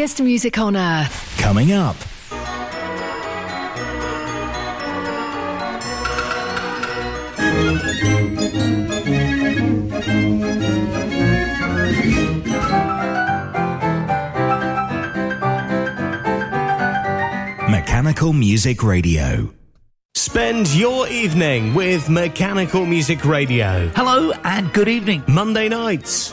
the happiest music on earth. Coming up. Mechanical Music Radio. Spend your evening with Mechanical Music Radio. Hello and good evening. Monday nights,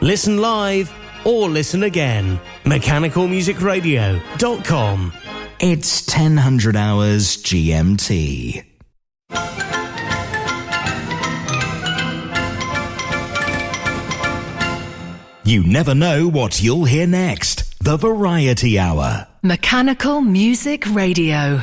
Listen live or listen again. MechanicalMusicRadio.com. It's 1000 hours GMT. You never know what you'll hear next. The Variety Hour. Mechanical Music Radio.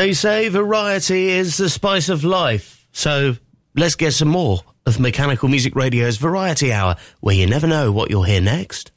They say variety is the spice of life. So let's get some more of Mechanical Music Radio's Variety Hour, where you never know what you'll hear next.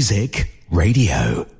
Music Radio.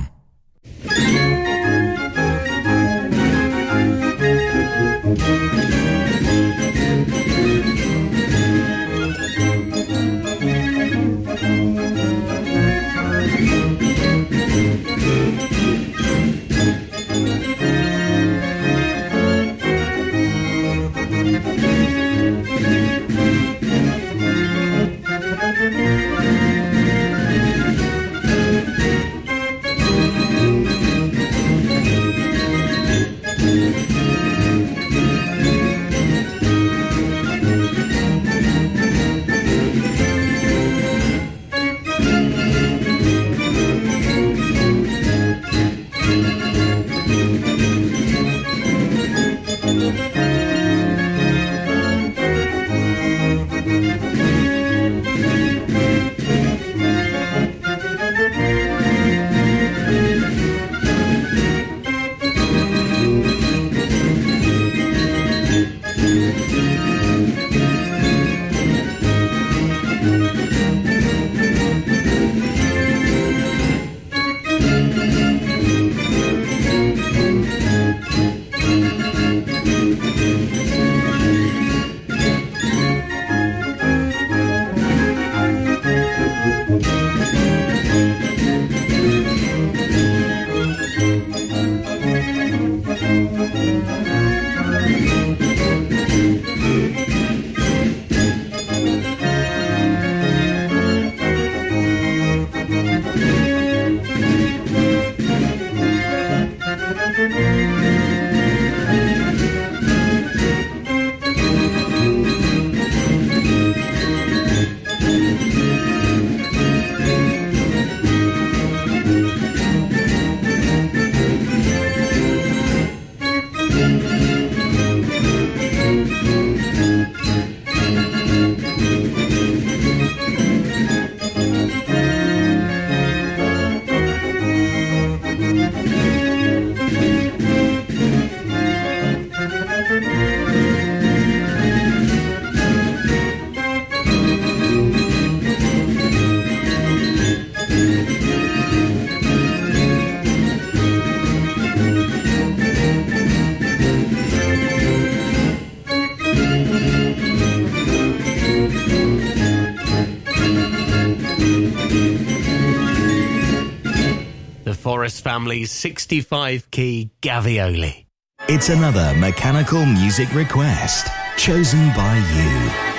Forest Family's 65 key Gavioli. It's another mechanical music request chosen by you.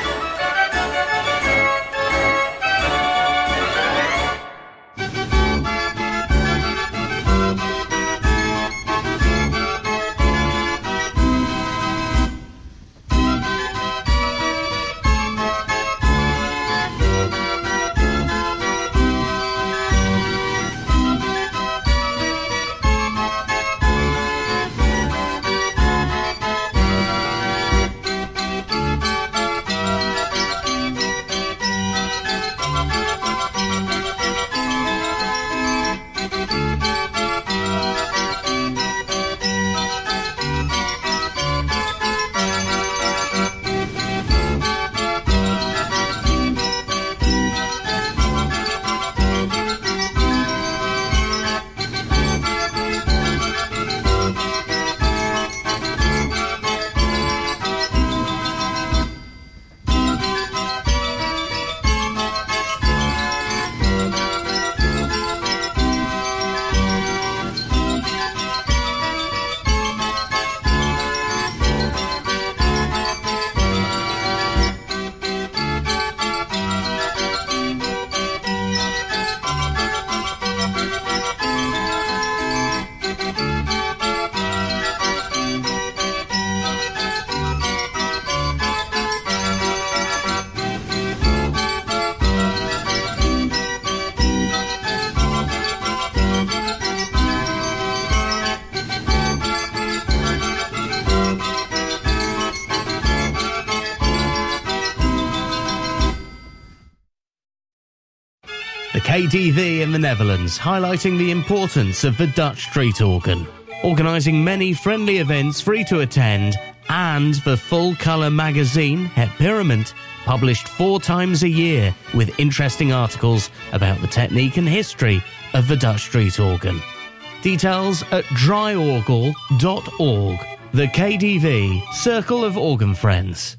KDV in the Netherlands, highlighting the importance of the Dutch street organ. organising many friendly events free to attend, and the full colour magazine, Het Pierement, published four times a year with interesting articles about the technique and history of the Dutch street organ. Details at draaiorgel.org. The KDV, Circle of Organ Friends.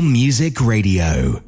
Music Radio.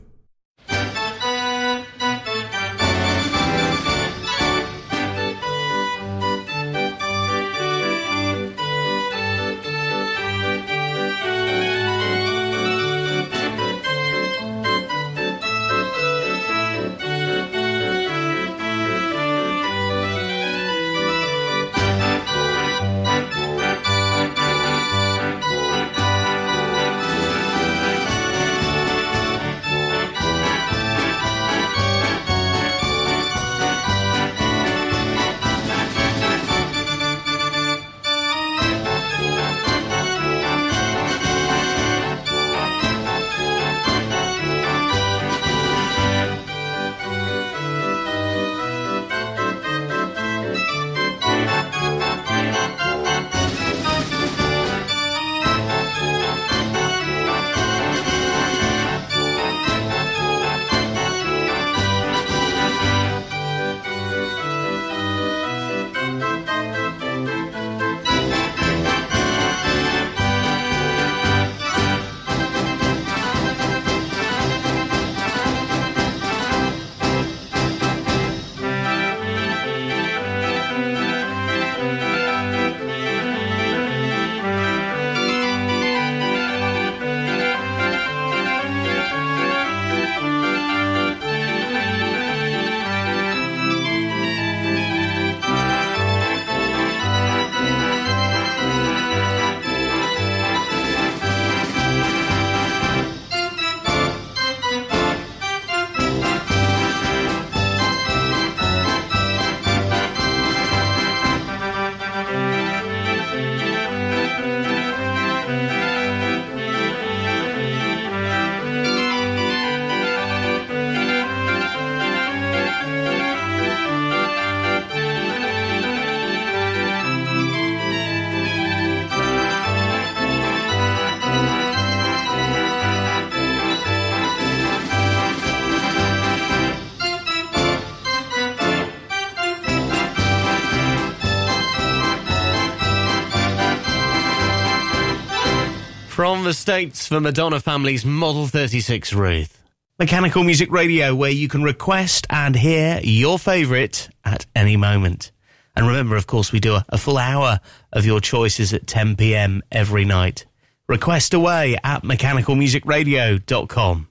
From the States for Madonna Family's Model 36 Ruth. Mechanical Music Radio, where you can request and hear your favourite at any moment. And remember, of course, we do a, a full hour of your choices at 10 pm every night. Request away at mechanicalmusicradio.com.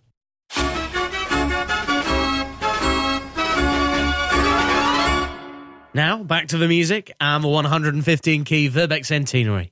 Now, back to the music and the 115 key Verbeeck Centenary.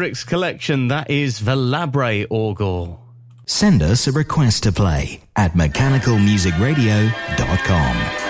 The Hendricks collection, that is Velabre Orgel. Send us a request to play at mechanicalmusicradio.com.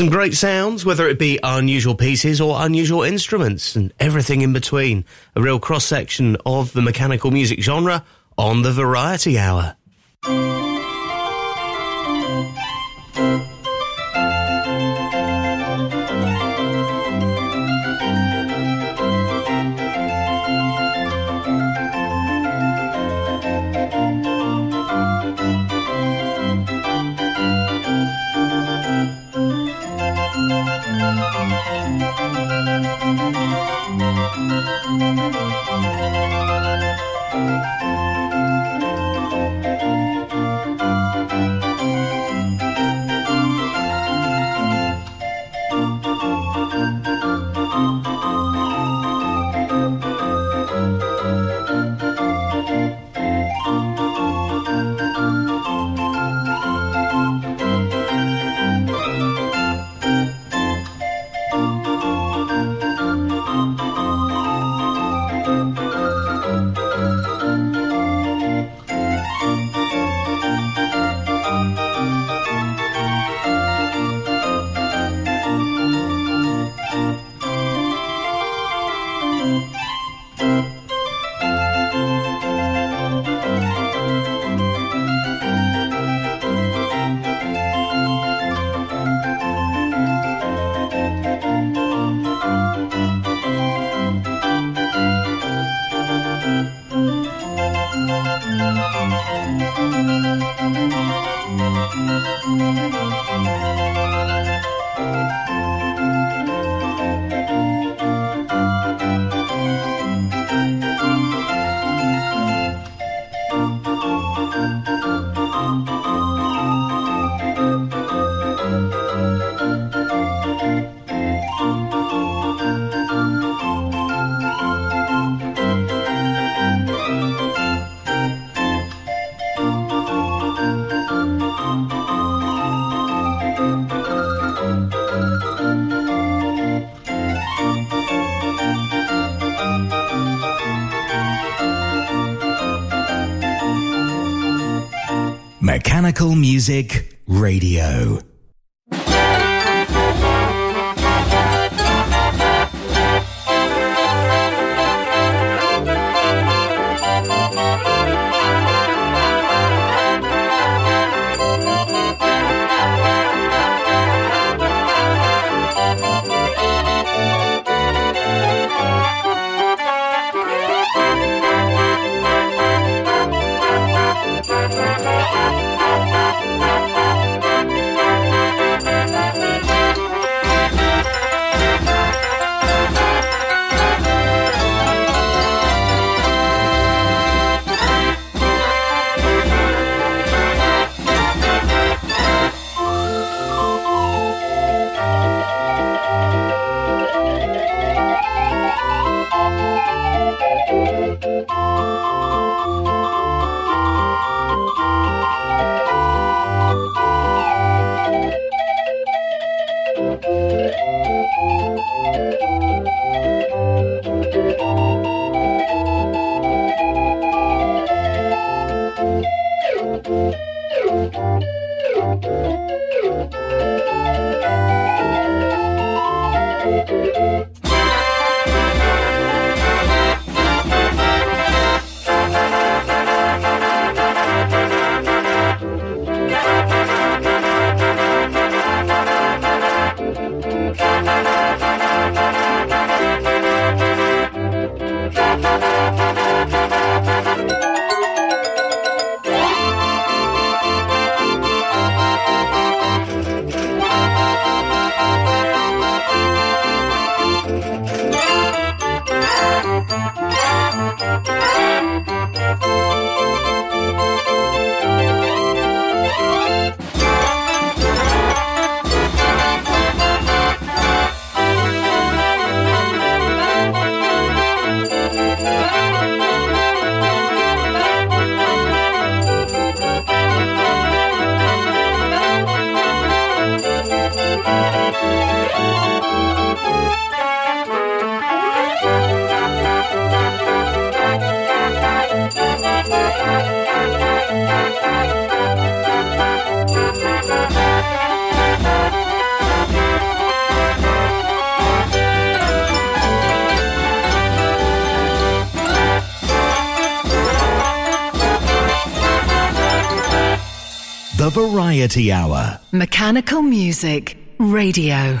Some great sounds, whether it be unusual pieces or unusual instruments and everything in between. A real cross section of the mechanical music genre on the Variety Hour. Music Radio. Variety Hour. Mechanical Music Radio.